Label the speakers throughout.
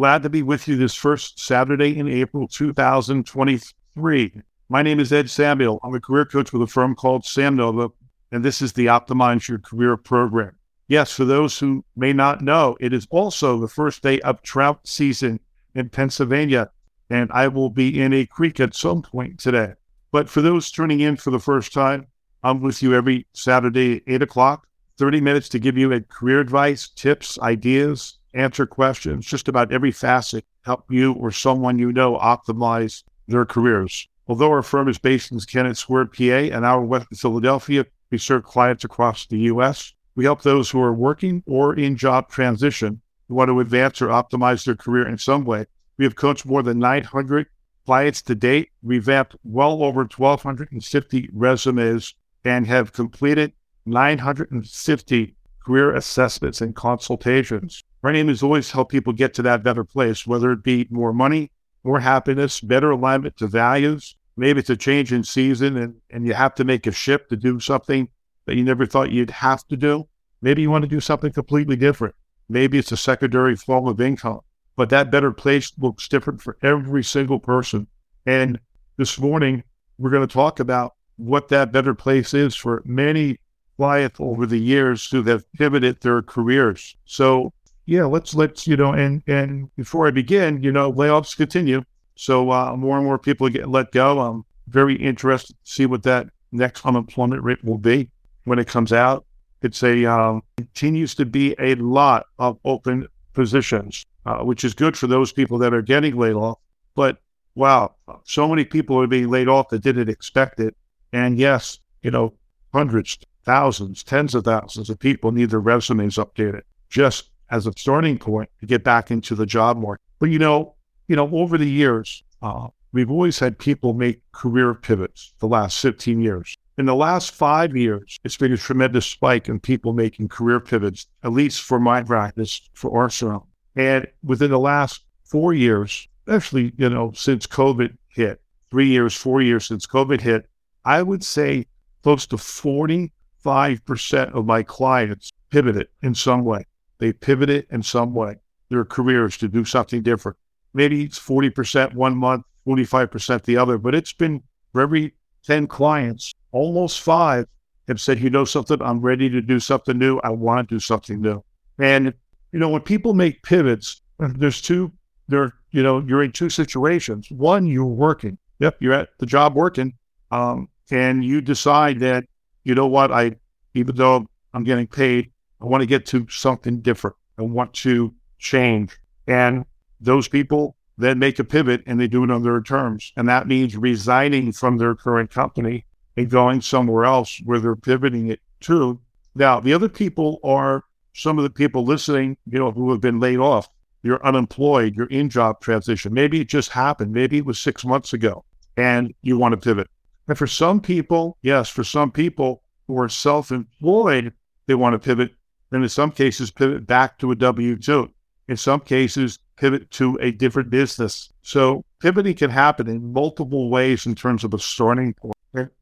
Speaker 1: Glad to be with you this first Saturday in April 2023. My name is Ed Samuel. I'm a career coach with a firm called Sam Nova, and this is the Optimize Your Career program. Yes, for those who may not know, it is also the first day of trout season in Pennsylvania, and I will be in a creek at some point today. But for those tuning in for the first time, I'm with you every Saturday at 8 o'clock, 30 minutes to give you a career advice, tips, ideas, answer questions, just about every facet, help you or someone you know optimize their careers. Although our firm is based in Kennett Square, PA, and our Western Philadelphia, we serve clients across the U.S. We help those who are working or in job transition who want to advance or optimize their career in some way. We have coached more than 900 clients to date, revamped well over 1,250 resumes, and have completed 950 career assessments and consultations. My aim is always help people get to that better place, whether it be more money, more happiness, better alignment to values. Maybe it's a change in season and, and you have to make a shift to do something that you never thought you'd have to do. Maybe you want to do something completely different. Maybe it's a secondary form of income, but that better place looks different for every single person. And this morning, we're going to talk about what that better place is for many clients over the years who have pivoted their careers. So yeah, let's let's you know, and and before I begin, you know, layoffs continue, so uh, more and more people get let go. I'm very interested to see what that next unemployment rate will be when it comes out. It's a um, continues to be a lot of open positions, uh, which is good for those people that are getting laid off. But wow, so many people are being laid off that didn't expect it. And yes, you know, hundreds, thousands, tens of thousands of people need their resumes updated just as a starting point to get back into the job market. But you know, you know, over the years, uh, we've always had people make career pivots. The last 15 years. In the last five years, it's been a tremendous spike in people making career pivots, at least for my practice, for Arsenal. And within the last four years, actually, you know, since COVID hit, three years, four years since COVID hit, I would say close to 45% of my clients pivoted in some way. They pivoted in some way, their careers to do something different. Maybe it's 40% one month, 45% the other, but it's been for every 10 clients, almost five have said, you know something, I'm ready to do something new. I want to do something new. And, you know, when people make pivots, there's two, there, you know, you're in two situations. One, you're working. Yep, you're at the job working. Um, and you decide that, you know what, I, even though I'm getting paid, I want to get to something different. I want to change. And those people then make a pivot and they do it on their terms. And that means resigning from their current company and going somewhere else where they're pivoting it to. Now, the other people are some of the people listening, you know, who have been laid off. You're unemployed, you're in job transition. Maybe it just happened. Maybe it was six months ago and you want to pivot. And for some people, yes, for some people who are self employed, they want to pivot then in some cases pivot back to a W 2. In some cases, pivot to a different business. So pivoting can happen in multiple ways in terms of a starting point.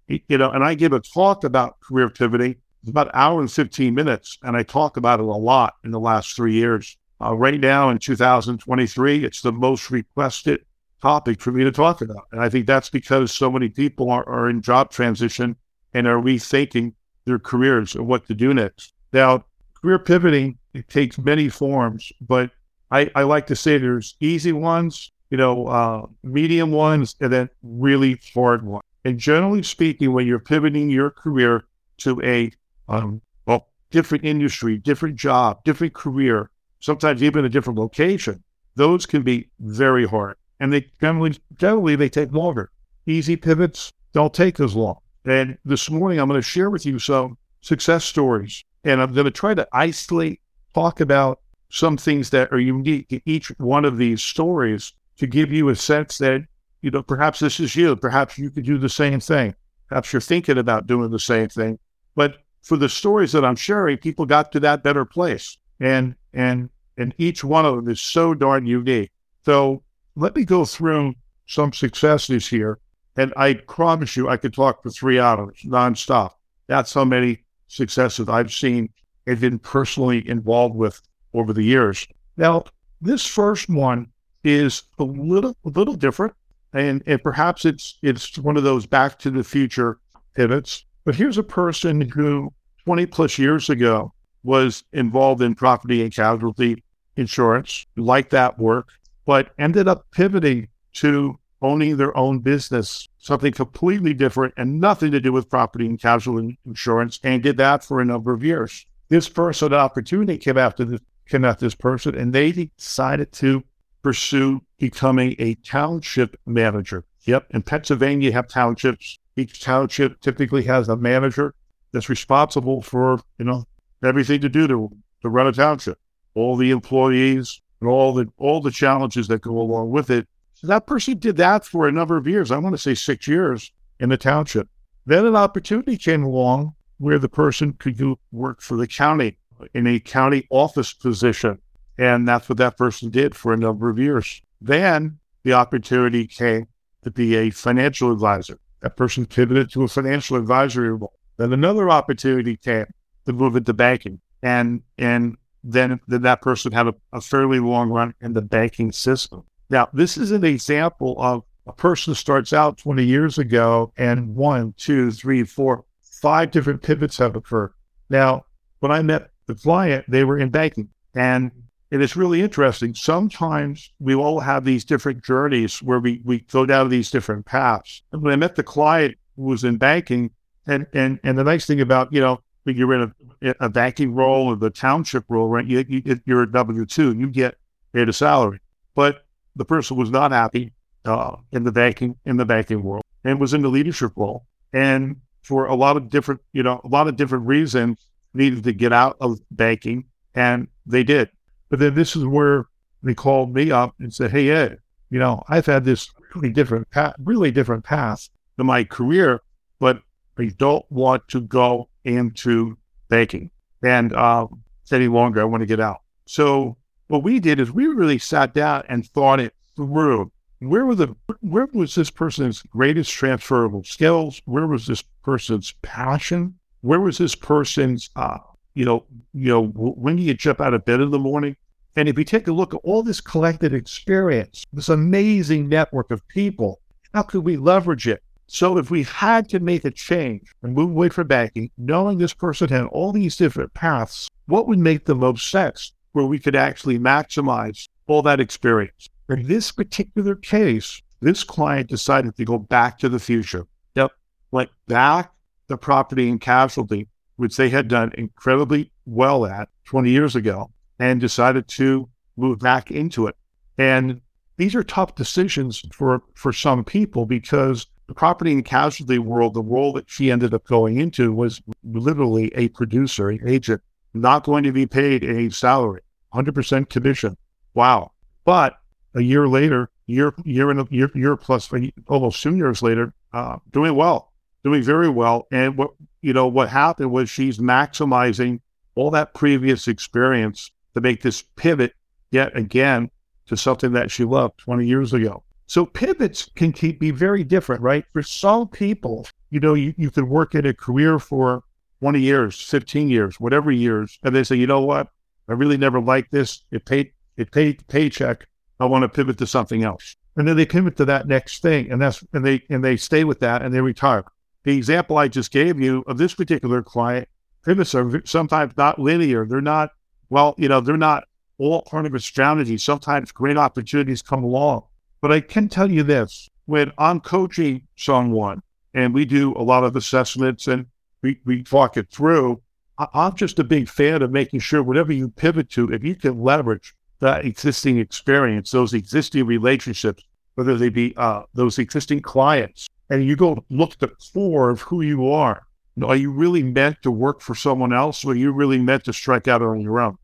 Speaker 1: You know, and I give a talk about career pivoting. It's about an hour and 15 minutes, and I talk about it a lot in the last three years. Uh, right now in 2023, it's the most requested topic for me to talk about. And I think that's because so many people are, are in job transition and are rethinking their careers and what to do next. Now, career pivoting it takes many forms, but I, I like to say there's easy ones, you know, uh, medium ones, and then really hard ones. And generally speaking, when you're pivoting your career to a um, well, different industry, different job, different career, sometimes even a different location, those can be very hard. And they generally, generally they take longer. Easy pivots don't take as long. And this morning, I'm going to share with you some success stories and I'm going to try to isolate, talk about some things that are unique to each one of these stories to give you a sense that, you know, perhaps this is you. Perhaps you could do the same thing. Perhaps you're thinking about doing the same thing. But for the stories that I'm sharing, people got to that better place. And, and, and each one of them is so darn unique. So let me go through some successes here. And I promise you, I could talk for three hours nonstop. That's how many successes I've seen and been personally involved with over the years. Now, this first one is a little a little different, and and perhaps it's it's one of those Back to the Future pivots. But here's a person who 20 plus years ago was involved in property and casualty insurance, liked that work, but ended up pivoting to owning their own business, something completely different and nothing to do with property and casualty insurance, and did that for a number of years. This person opportunity came after this came after this person, and they decided to pursue becoming a township manager. Yep, in Pennsylvania, you have townships. Each township typically has a manager that's responsible for you know everything to do to to run a township, all the employees and all the all the challenges that go along with it so that person did that for a number of years. I want to say six years in the township. Then an opportunity came along where the person could do work for the county in a county office position. And that's what that person did for a number of years. Then the opportunity came to be a financial advisor. That person pivoted to a financial advisory role. Then another opportunity came to move into banking. And and then, then that person had a, a fairly long run in the banking system. Now, this is an example of a person starts out 20 years ago and one, two, three, four, five different pivots have occurred. Now, when I met the client, they were in banking. And it is really interesting. Sometimes we all have these different journeys where we, we go down these different paths. And when I met the client who was in banking, and, and, and the nice thing about, you know, when you're in a, a banking role or the township role, right? You, you, you're a W 2, you get paid a salary. But the person was not happy uh, in the banking in the banking world and was in the leadership role, and for a lot of different you know a lot of different reasons needed to get out of banking, and they did. But then this is where they called me up and said, "Hey Ed, you know I've had this really different path, really different path to my career, but I don't want to go into banking and uh, any longer. I want to get out." So what we did is we really sat down and thought it through. Where were the where was this person's greatest transferable skills? Where was this person's passion? Where was this person's uh, you know, you know, when do you jump out of bed in the morning? And if you take a look at all this collected experience, this amazing network of people, how could we leverage it? So if we had to make a change and move away from banking, knowing this person had all these different paths, what would make the most sense? Where we could actually maximize all that experience. In this particular case, this client decided to go back to the future. Yep. Went back to property and casualty, which they had done incredibly well at 20 years ago, and decided to move back into it. And these are tough decisions for, for some people because the property and casualty world, the role that she ended up going into was literally a producer, an agent not going to be paid a salary, 100% commission. Wow. But a year later, year, year and a year, year plus, almost two years later, uh, doing well, doing very well. And what, you know, what happened was she's maximizing all that previous experience to make this pivot yet again to something that she loved 20 years ago. So pivots can keep, be very different, right? For some people, you know, you, you can work in a career for 20 years, 15 years, whatever years, and they say, you know what? I really never liked this. It paid it paid paycheck. I want to pivot to something else. And then they pivot to that next thing. And that's and they and they stay with that and they retire. The example I just gave you of this particular client, pivots are sometimes not linear. They're not, well, you know, they're not all part of a strategy. Sometimes great opportunities come along. But I can tell you this when I'm coaching someone and we do a lot of assessments and we, we talk it through. I'm just a big fan of making sure whatever you pivot to, if you can leverage that existing experience, those existing relationships, whether they be uh, those existing clients, and you go look at the core of who you are. Are you really meant to work for someone else, or are you really meant to strike out on your own?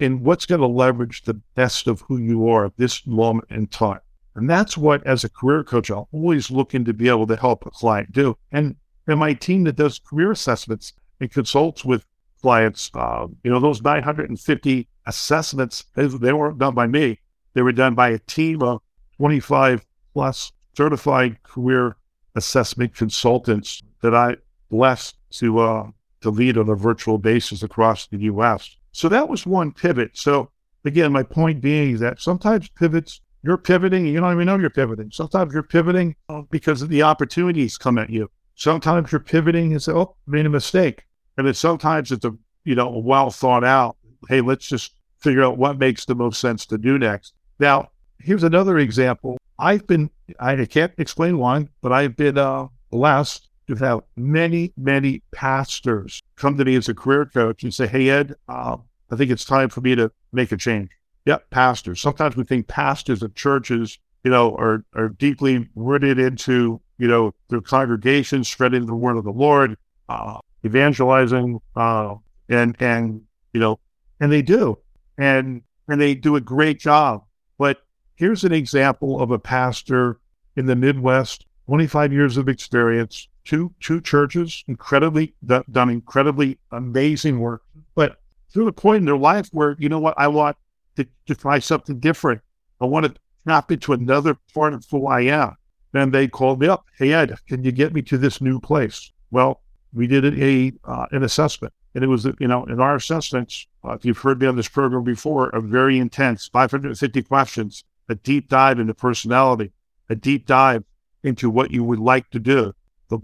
Speaker 1: And what's going to leverage the best of who you are at this moment in time? And that's what, as a career coach, I'm always looking to be able to help a client do. And and my team that does career assessments and consults with clients, uh, you know, those 950 assessments, they, they weren't done by me. They were done by a team of 25 plus certified career assessment consultants that I blessed to uh, to lead on a virtual basis across the U.S. So that was one pivot. So again, my point being that sometimes pivots, you're pivoting you don't even know you're pivoting. Sometimes you're pivoting because of the opportunities come at you. Sometimes you're pivoting and say, oh, I made a mistake. And then sometimes it's a, you know, well thought out, hey, let's just figure out what makes the most sense to do next. Now, here's another example. I've been, I can't explain why, but I've been uh, blessed to have many, many pastors come to me as a career coach and say, Hey, Ed, uh, I think it's time for me to make a change. Yep, pastors. Sometimes we think pastors of churches, you know, are, are deeply rooted into, you know, their congregations, spreading the word of the Lord, uh, evangelizing, uh, and, and, you know, and they do. And, and they do a great job. But here's an example of a pastor in the Midwest, 25 years of experience, two two churches, incredibly done incredibly amazing work. But through the point in their life where you know what, I want to, to try something different. I want to tap into another part of who I am. Then they called me up. Hey Ed, can you get me to this new place? Well, we did a uh, an assessment, and it was you know in our assessments, uh, if you've heard me on this program before, a very intense 550 questions, a deep dive into personality, a deep dive into what you would like to do,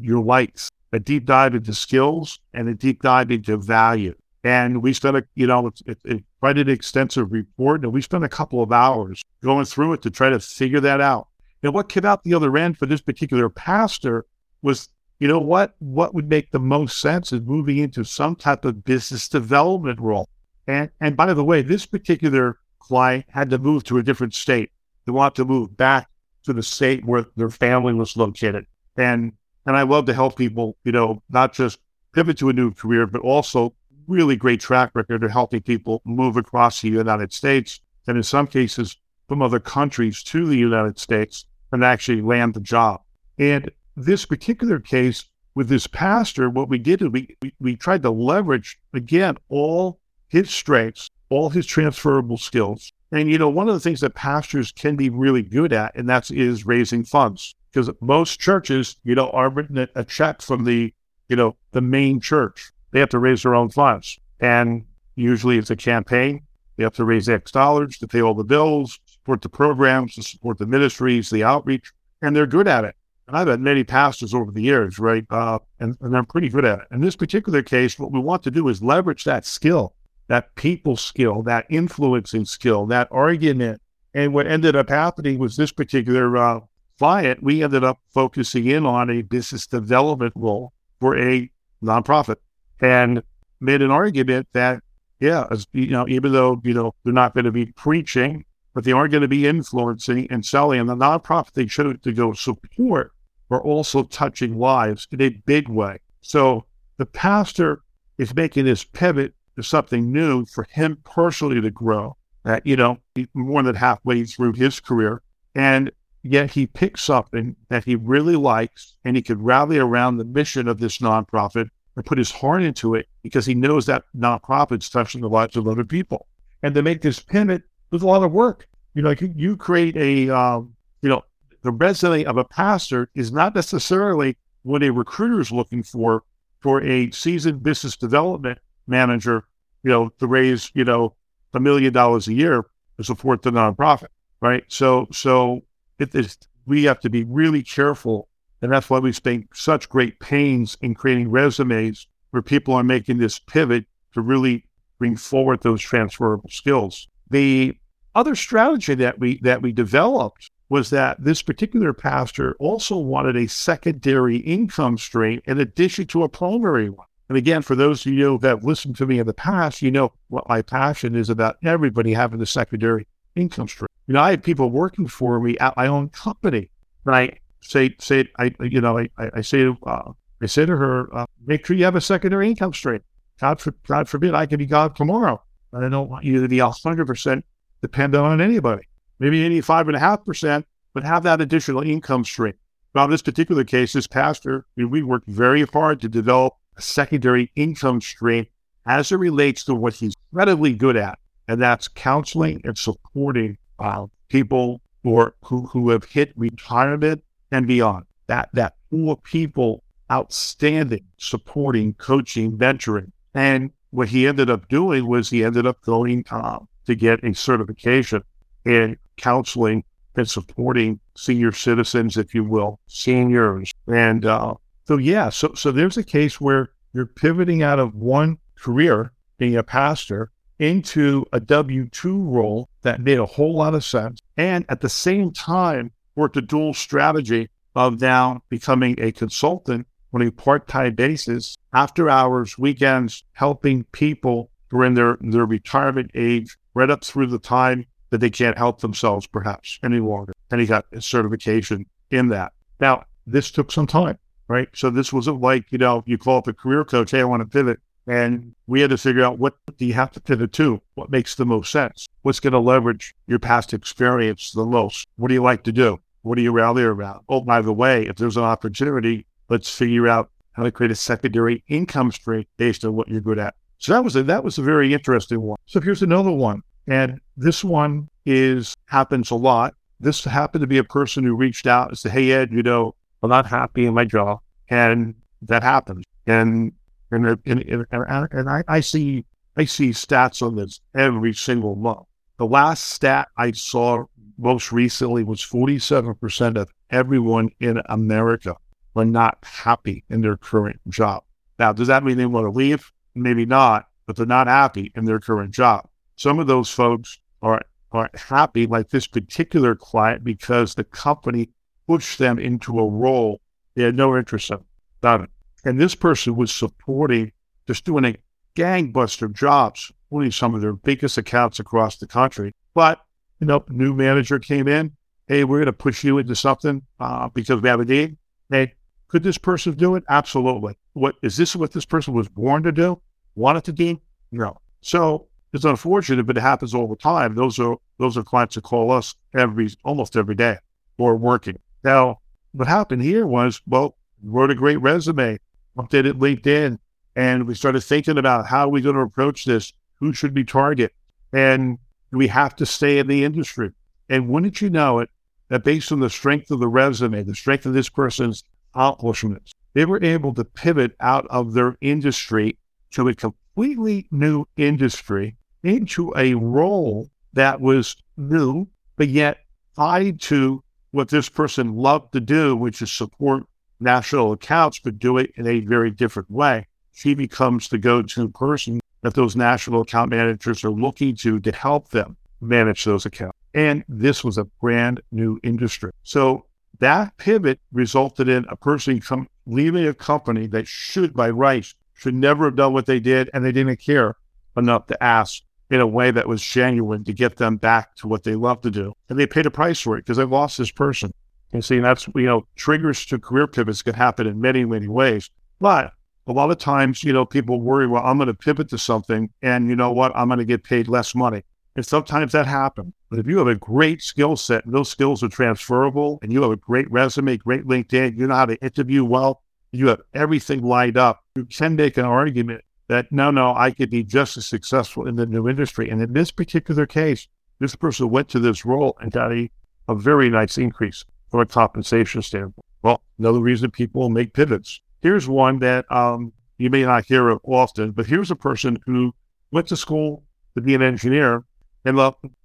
Speaker 1: your likes, a deep dive into skills, and a deep dive into value. And we spent a, you know, it's, it, quite an extensive report, and we spent a couple of hours going through it to try to figure that out. And what came out the other end for this particular pastor was, you know what, what would make the most sense is moving into some type of business development role. And and by the way, this particular client had to move to a different state. They want to move back to the state where their family was located. And and I love to help people, you know, not just pivot to a new career, but also really great track record of helping people move across the United States and in some cases from other countries to the United States and actually land the job. And this particular case with this pastor, what we did is we, we, we tried to leverage, again, all his strengths, all his transferable skills. And, you know, one of the things that pastors can be really good at, and that's raising funds because most churches, you know, are written a check from the, you know, the main church. They have to raise their own funds. And usually it's a campaign. They have to raise X dollars to pay all the bills, support the programs, to support the ministries, the outreach, and they're good at it. And I've had many pastors over the years, right? Uh, and, and I'm pretty good at it. In this particular case, what we want to do is leverage that skill, that people skill, that influencing skill, that argument. And what ended up happening was this particular uh, client, we ended up focusing in on a business development role for a nonprofit and made an argument that, yeah, you know, even though, you know, they're not going to be preaching, but they are going to be influencing and selling. And the nonprofit they chose to go support are also touching lives in a big way. So the pastor is making this pivot to something new for him personally to grow. That, you know, more than halfway through his career. And yet he picks something that he really likes and he could rally around the mission of this nonprofit and put his heart into it because he knows that nonprofit's touching the lives of other people. And to make this pivot, there's a lot of work. You know, you create a, um, you know, the resume of a pastor is not necessarily what a recruiter is looking for for a seasoned business development manager, you know, to raise, you know, a million dollars a year to support the nonprofit, right? So, so it is, we have to be really careful. And that's why we spend such great pains in creating resumes where people are making this pivot to really bring forward those transferable skills. The other strategy that we that we developed was that this particular pastor also wanted a secondary income stream in addition to a primary one. And again, for those of you that listened to me in the past, you know what my passion is about everybody having a secondary income stream. You know, I have people working for me at my own company, and I say, say, I, you know, I, I say, uh, I say to her, uh, make sure you have a secondary income stream. God, for, God forbid I can be God tomorrow. And I don't want you to be 100% dependent on anybody. Maybe 85.5%, but have that additional income stream. Now, in this particular case, this pastor, I mean, we worked very hard to develop a secondary income stream as it relates to what he's incredibly good at, and that's counseling and supporting uh, people who, who, who have hit retirement and beyond. That, that pool of people outstanding, supporting, coaching, mentoring. And what he ended up doing was he ended up going uh, to get a certification in counseling and supporting senior citizens, if you will, seniors. And uh, so, yeah, so, so there's a case where you're pivoting out of one career, being a pastor, into a W 2 role that made a whole lot of sense. And at the same time, worked a dual strategy of now becoming a consultant on a part time basis, after hours, weekends, helping people who are in their, their retirement age, right up through the time that they can't help themselves perhaps any longer. And he got his certification in that. Now, this took some time, right? So this wasn't like, you know, you call up a career coach, hey, I want to pivot. And we had to figure out what do you have to pivot to? What makes the most sense? What's going to leverage your past experience the most? What do you like to do? What do you rally around? Oh, by the way, if there's an opportunity, let's figure out how to create a secondary income stream based on what you're good at. So that was a, that was a very interesting one. So here's another one. And this one is happens a lot. This happened to be a person who reached out and said, Hey, Ed, you know, I'm not happy in my job. And that happens. And, and, and, and, and I, I see, I see stats on this every single month. The last stat I saw most recently was 47% of everyone in America were not happy in their current job. Now, does that mean they want to leave? Maybe not, but they're not happy in their current job. Some of those folks are aren't happy, like this particular client, because the company pushed them into a role they had no interest in. It. And this person was supporting, just doing a gangbuster job, supporting some of their biggest accounts across the country. But, you know, new manager came in. Hey, we're going to push you into something uh, because we have a need. Hey, could this person do it? Absolutely. What is this what this person was born to do? Wanted to do? No. So it's unfortunate, but it happens all the time. Those are those are clients that call us every almost every day or working. Now, what happened here was, well, wrote a great resume, updated LinkedIn, and we started thinking about how are we going to approach this? Who should we target? And we have to stay in the industry. And wouldn't you know it, that based on the strength of the resume, the strength of this person's accomplishments, they were able to pivot out of their industry to a completely new industry into a role that was new, but yet tied to what this person loved to do, which is support national accounts, but do it in a very different way. She becomes the go to person that those national account managers are looking to to help them manage those accounts. And this was a brand new industry. So that pivot resulted in a person come, leaving a company that should, by rights, should never have done what they did, and they didn't care enough to ask in a way that was genuine to get them back to what they love to do. And they paid a price for it because they lost this person. And see, that's, you know, triggers to career pivots can happen in many, many ways. But a lot of times, you know, people worry, well, I'm going to pivot to something and you know what? I'm going to get paid less money. And sometimes that happens. But if you have a great skill set and those skills are transferable and you have a great resume, great LinkedIn, you know how to interview well, you have everything lined up, you can make an argument that no, no, I could be just as successful in the new industry. And in this particular case, this person went to this role and got a, a very nice increase from a compensation standpoint. Well, another reason people make pivots. Here's one that um, you may not hear of often, but here's a person who went to school to be an engineer and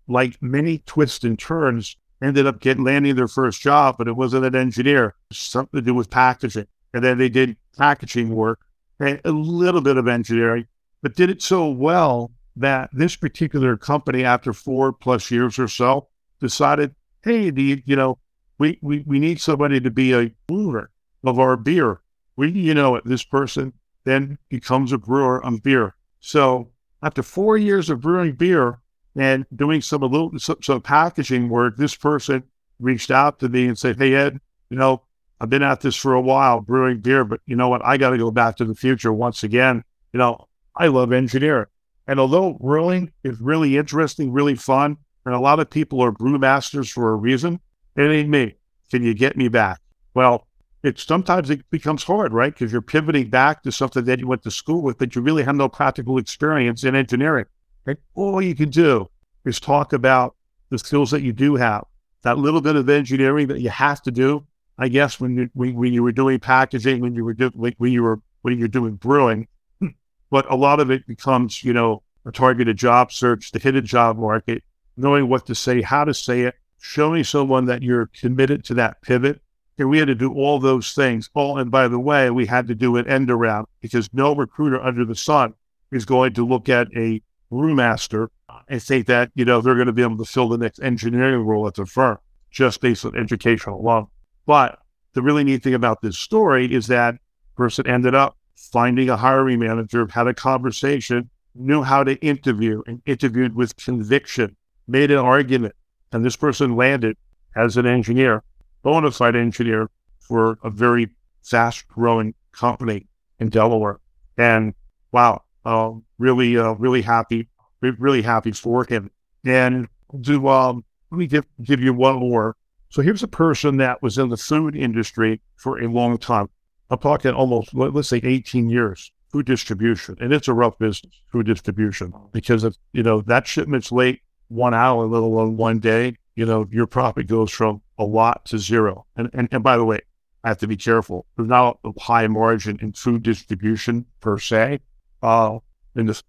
Speaker 1: like many twists and turns, ended up getting landing their first job, but it wasn't an engineer, something to do with packaging. And then they did packaging work a little bit of engineering, but did it so well that this particular company, after four plus years or so, decided, hey, the, you know, we, we, we need somebody to be a brewer of our beer. We, you know, this person then becomes a brewer of beer. So after four years of brewing beer and doing some a little some, some packaging work, this person reached out to me and said, "Hey Ed, you know, I've been at this for a while, brewing beer, but you know what? I got to go back to the future once again. You know, I love engineering. And although brewing is really interesting, really fun, and a lot of people are brewmasters for a reason, it ain't me. Can you get me back? Well, it's sometimes it becomes hard, right? Because you're pivoting back to something that you went to school with, but you really have no practical experience in engineering. Right? All you can do is talk about the skills that you do have, that little bit of engineering that you have to do, I guess when you when, when you were doing packaging, when you were doing when you were when you're doing brewing, but a lot of it becomes you know a targeted job search, to hit hidden job market, knowing what to say, how to say it, showing someone that you're committed to that pivot. And we had to do all those things. Oh, and by the way, we had to do an end around because no recruiter under the sun is going to look at a brewmaster and think that, you know, they're going to be able to fill the next engineering role at the firm just based on education alone. But the really neat thing about this story is that person ended up finding a hiring manager, had a conversation, knew how to interview and interviewed with conviction, made an argument. And this person landed as an engineer, bona fide engineer for a very fast growing company in Delaware. And wow, uh, really, uh, really happy, really happy for him. And do, um, let me give, give you one more. So here's a person that was in the food industry for a long time. I'm talking almost, let's say 18 years, food distribution. And it's a rough business, food distribution, because if, you know, that shipment's late one hour, let alone one day, you know, your profit goes from a lot to zero. And, and, and by the way, I have to be careful. There's not a high margin in food distribution per se. Uh, in this,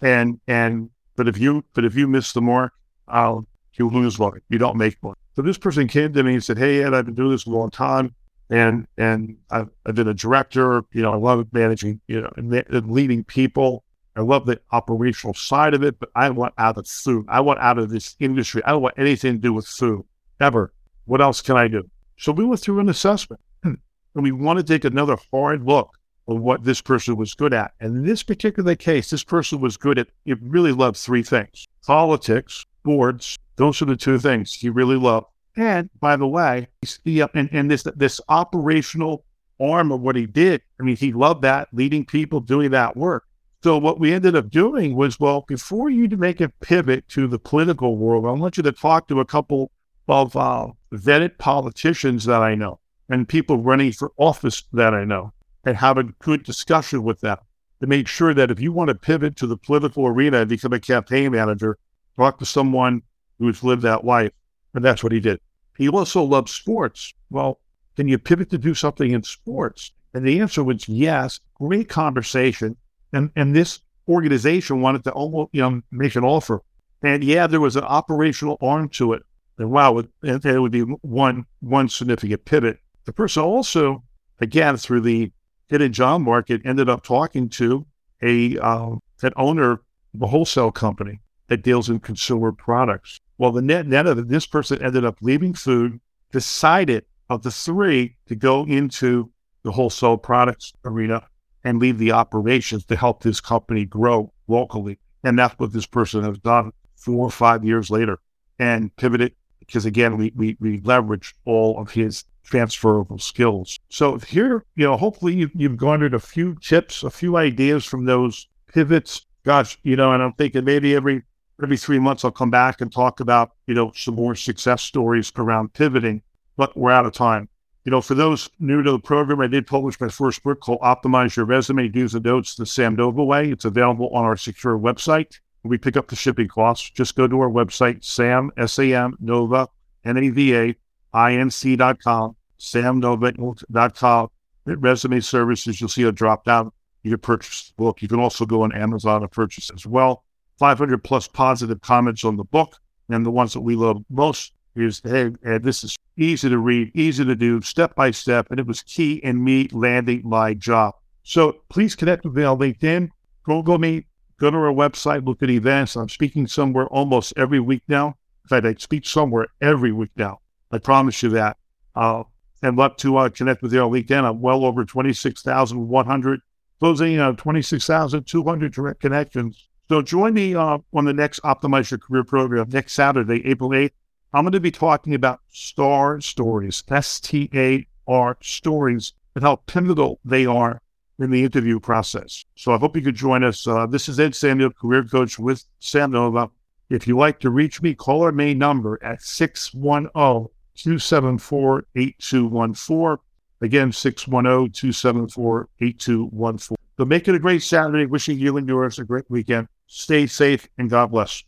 Speaker 1: and, and, but if you, but if you miss the mark, uh, you lose money. You don't make money. So this person came to me and said, Hey, Ed, I've been doing this a long time and and I've, I've, been a director. You know, I love managing, you know, and, and, leading people. I love the operational side of it, but I want out of food. I want out of this industry. I don't want anything to do with food ever. What else can I do? So we went through an assessment, and we want to take another hard look on what this person was good at. And in this particular case, this person was good at. He really loved three things: politics, boards. Those are the two things he really loved. And by the way, yeah, and, and this this operational arm of what he did, I mean, he loved that, leading people, doing that work. So what we ended up doing was, well, before you make a pivot to the political world, I want you to talk to a couple of uh, vetted politicians that I know and people running for office that I know and have a good discussion with them to make sure that if you want to pivot to the political arena and become a campaign manager, talk to someone who's lived that life. And that's what he did. He also loves sports. Well, can you pivot to do something in sports? And the answer was yes. Great conversation. And and this organization wanted to almost, you know, make an offer. And yeah, there was an operational arm to it. And wow, it, it would be one one significant pivot. The person also, again, through the hidden job market, ended up talking to a uh, an owner of a wholesale company that deals in consumer products. Well, the net net of it, this person ended up leaving food, decided of the three to go into the wholesale products arena and leave the operations to help this company grow locally. And that's what this person has done four or five years later and pivoted because again, we, we, we leverage all of his transferable skills. So here, you know, hopefully you, you've garnered a few tips, a few ideas from those pivots. Gosh, you know, and I'm thinking maybe every every three months I'll come back and talk about, you know, some more success stories around pivoting, but we're out of time. You know, for those new to the program, I did publish my first book called Optimize Your Resume, Do's and Don'ts the Sam Nova Way. It's available on our secure website. We pick up the shipping costs. Just go to our website, Sam, S-A-M, Nova, N-A-V-A, I-N-C dot com, samnova.com. Resume services, you'll see a drop down. You can purchase the book. You can also go on Amazon and purchase as well. 500 plus positive comments on the book. And the ones that we love most is, hey, this is easy to read, easy to do, step by step. And it was key in me landing my job. So please connect with me on LinkedIn. Google me, go to our website, look at events. I'm speaking somewhere almost every week now. In fact, I speak somewhere every week now. I promise you that. Uh, I'd love to uh, connect with you on LinkedIn. I'm well over 26,100, closing uh, 26,200 direct connections so join me uh, on the next Optimize Your Career program next Saturday, April 8th. I'm going to be talking about STAR stories, S T A R stories, and how pivotal they are in the interview process. So I hope you could join us. Uh, this is Ed Samuel, career coach with Sam Nova. If you'd like to reach me, call our main number at 610 274 8214. Again, 610 274 8214. So make it a great Saturday. Wishing you and yours a great weekend. Stay safe and God bless.